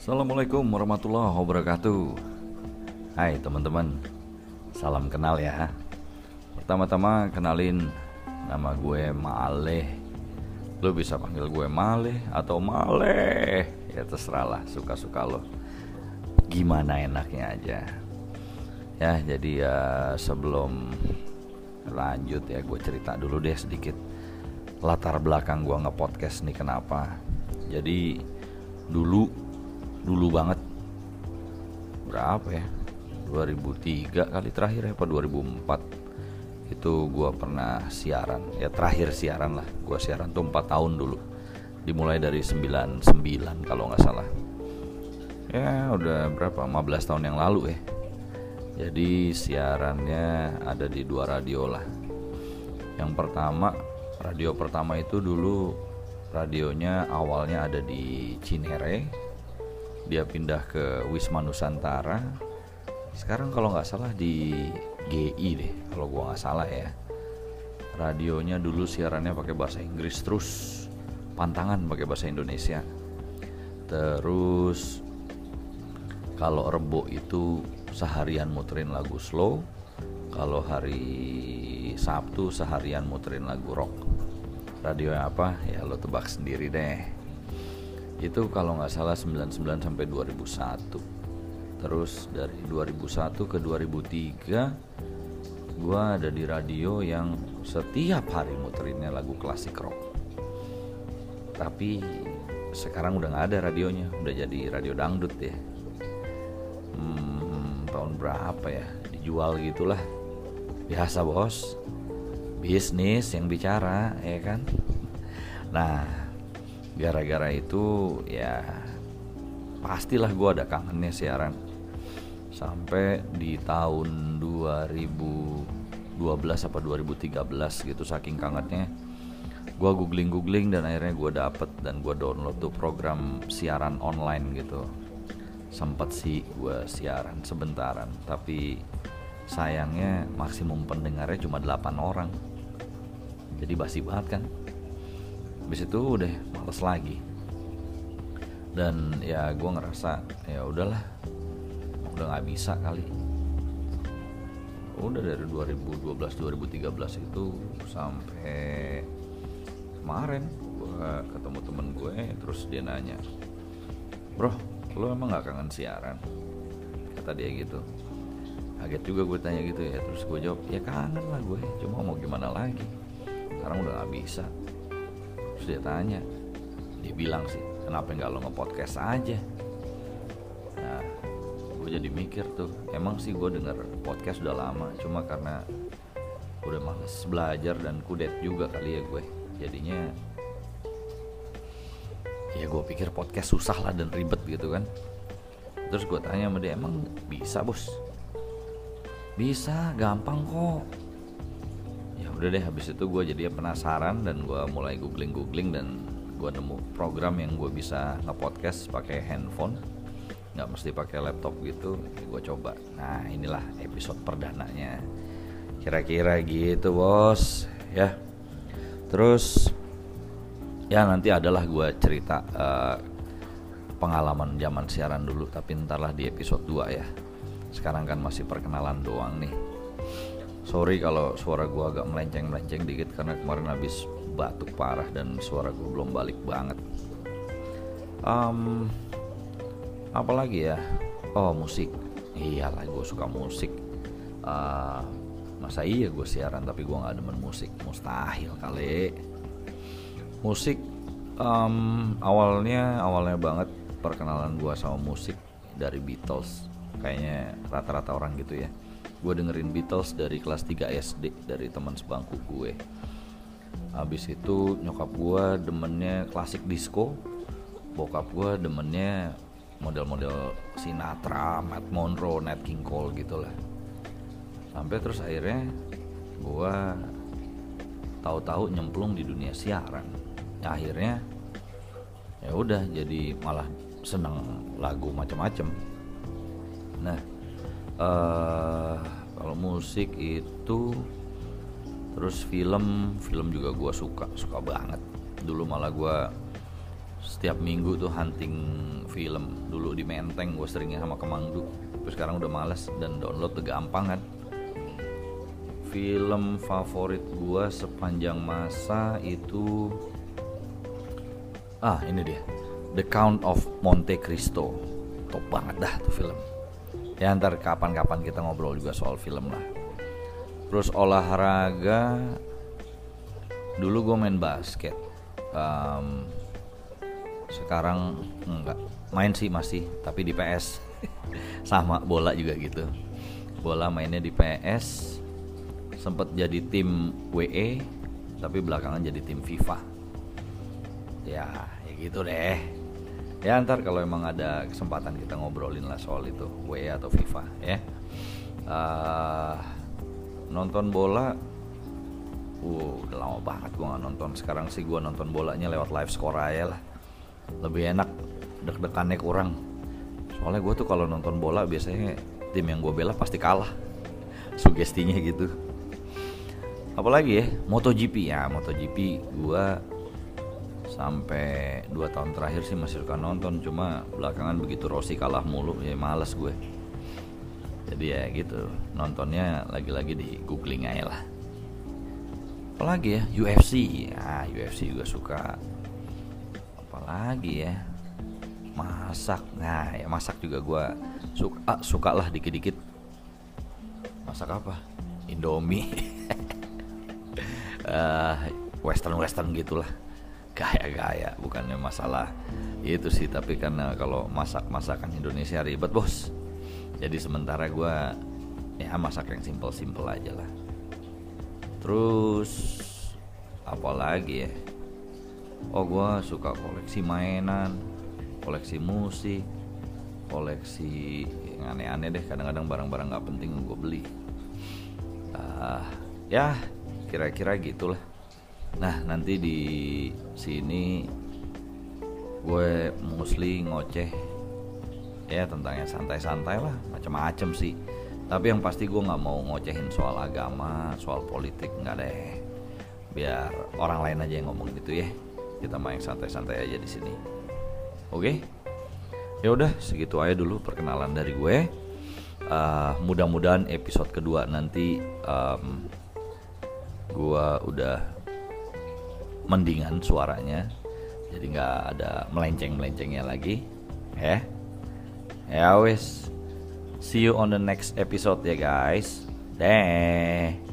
Assalamualaikum warahmatullahi wabarakatuh. Hai teman-teman. Salam kenal ya. Pertama-tama kenalin Nama gue Maleh. Lo bisa panggil gue Maleh Atau Maleh. Ya terserah lah Suka-suka lo. Gimana enaknya aja. Ya jadi ya sebelum Lanjut ya gue cerita dulu deh sedikit Latar belakang gue nge-podcast nih kenapa. Jadi dulu dulu banget. Berapa ya? 2003 kali terakhir ya apa 2004 itu gue pernah siaran. Ya terakhir siaran lah. Gue siaran tuh 4 tahun dulu. Dimulai dari 99 kalau nggak salah. Ya udah berapa? 15 tahun yang lalu ya. Jadi siarannya ada di dua radio lah. Yang pertama radio pertama itu dulu radionya awalnya ada di Cinere dia pindah ke Wisma Nusantara. Sekarang kalau nggak salah di GI deh kalau gua nggak salah ya. Radionya dulu siarannya pakai bahasa Inggris terus pantangan pakai bahasa Indonesia. Terus kalau rebo itu seharian muterin lagu slow kalau hari Sabtu seharian muterin lagu rock. Radio apa? Ya lo tebak sendiri deh itu kalau nggak salah 99 sampai 2001 terus dari 2001 ke 2003 gue ada di radio yang setiap hari muterinnya lagu klasik rock. Tapi sekarang udah nggak ada radionya udah jadi radio dangdut ya. Hmm, tahun berapa ya? Dijual gitulah. Biasa bos. Bisnis yang bicara ya kan? Nah gara-gara itu ya pastilah gue ada kangennya siaran. Sampai di tahun 2012 apa 2013 gitu saking kangennya gue googling googling dan akhirnya gue dapet dan gue download tuh program siaran online gitu. Sempet sih gue siaran sebentaran tapi sayangnya maksimum pendengarnya cuma 8 orang. Jadi basi banget kan habis itu udah males lagi. Dan ya gue ngerasa ya udahlah udah nggak bisa kali. Udah dari 2012 2013 itu sampai kemarin gue ketemu temen gue terus dia nanya bro lo emang nggak kangen siaran? Kata dia gitu. Kaget juga gue tanya gitu ya terus gue jawab ya kangen lah gue cuma mau gimana lagi? Sekarang udah nggak bisa dia tanya. Dia bilang sih kenapa nggak lo nge-podcast aja? Nah gue jadi mikir tuh emang sih gue denger podcast udah lama cuma karena udah males belajar dan kudet juga kali ya gue. Jadinya ya gue pikir podcast susah lah dan ribet gitu kan. Terus gue tanya sama dia emang bisa bos? Bisa gampang kok udah deh habis itu gue jadi penasaran dan gue mulai googling googling dan gue nemu program yang gue bisa ngepodcast pakai handphone. Nggak mesti pakai laptop gitu gue coba. Nah inilah episode perdananya. Kira-kira gitu bos. Ya. Terus ya nanti adalah gue cerita uh, pengalaman zaman siaran dulu tapi ntarlah di episode 2 ya. Sekarang kan masih perkenalan doang nih sorry kalau suara gue agak melenceng-melenceng dikit karena kemarin habis batuk parah dan suara gue belum balik banget. Um, apalagi ya? Oh musik. Iyalah gue suka musik. Uh, masa iya gue siaran tapi gue nggak demen musik? Mustahil kali. Musik um, awalnya awalnya banget perkenalan gue sama musik dari Beatles. Kayaknya rata-rata orang gitu ya gue dengerin Beatles dari kelas 3 SD dari teman sebangku gue. Habis itu nyokap gue demennya klasik disco bokap gue demennya model-model Sinatra, Matt Monroe, Nat King Cole gitu lah sampai terus akhirnya gue tahu-tahu nyemplung di dunia siaran. Ya, akhirnya ya udah jadi malah seneng lagu macam-macam nah uh, kalau musik itu terus film film juga gue suka suka banget. Dulu malah gue setiap minggu tuh hunting film. Dulu di Menteng gue seringnya sama Kemangdu terus sekarang udah males dan download tuh gampang kan. Film favorit gue sepanjang masa itu ah ini dia. The Count of Monte Cristo. Top banget dah tuh film ya ntar kapan-kapan kita ngobrol juga soal film lah. Terus olahraga dulu gue main basket. Um, sekarang enggak. Main sih masih tapi di PS sama bola juga gitu. Bola mainnya di PS sempat jadi tim WE tapi belakangan jadi tim FIFA. Ya ya gitu deh ya ntar kalau emang ada kesempatan kita ngobrolin lah soal itu WE atau FIFA ya. Uh, nonton bola uh udah lama banget gua nggak nonton. Sekarang sih gua nonton bolanya lewat live score aja lah. Lebih enak deg-degannya kurang. Soalnya gue tuh kalau nonton bola biasanya tim yang gue bela pasti kalah. Sugestinya gitu. Apalagi ya MotoGP. Ya MotoGP gue sampai 2 tahun terakhir sih masih suka nonton cuma belakangan begitu Rossi kalah mulu ya males gue. Jadi ya gitu nontonnya lagi-lagi di googling aja lah. Apalagi ya UFC ya UFC juga suka. Apalagi ya masak. Nah ya masak juga gue suka ah, suka lah dikit-dikit. Masak apa? Indomie. Uh, western western gitulah gaya-gaya bukannya masalah itu sih tapi karena kalau masak masakan Indonesia ribet bos. Jadi sementara gue ya masak yang simple simple aja lah. Terus apalagi ya? Oh gue suka koleksi mainan koleksi musik koleksi yang aneh-aneh deh kadang-kadang barang-barang nggak penting gue beli. Uh, ya kira-kira gitulah nah nanti di sini gue mostly ngoceh ya tentang yang santai-santai lah macam-macam sih. Tapi yang pasti gue nggak mau ngocehin soal agama soal politik nggak deh. Biar orang lain aja yang ngomong gitu ya. Kita main santai-santai aja di sini. Oke? Okay? ya udah segitu aja dulu perkenalan dari gue. Uh, mudah-mudahan episode kedua nanti um, gue udah mendingan suaranya. Jadi nggak ada melenceng-melencengnya lagi. Ya. Ya wes see you on the next episode ya guys. Deh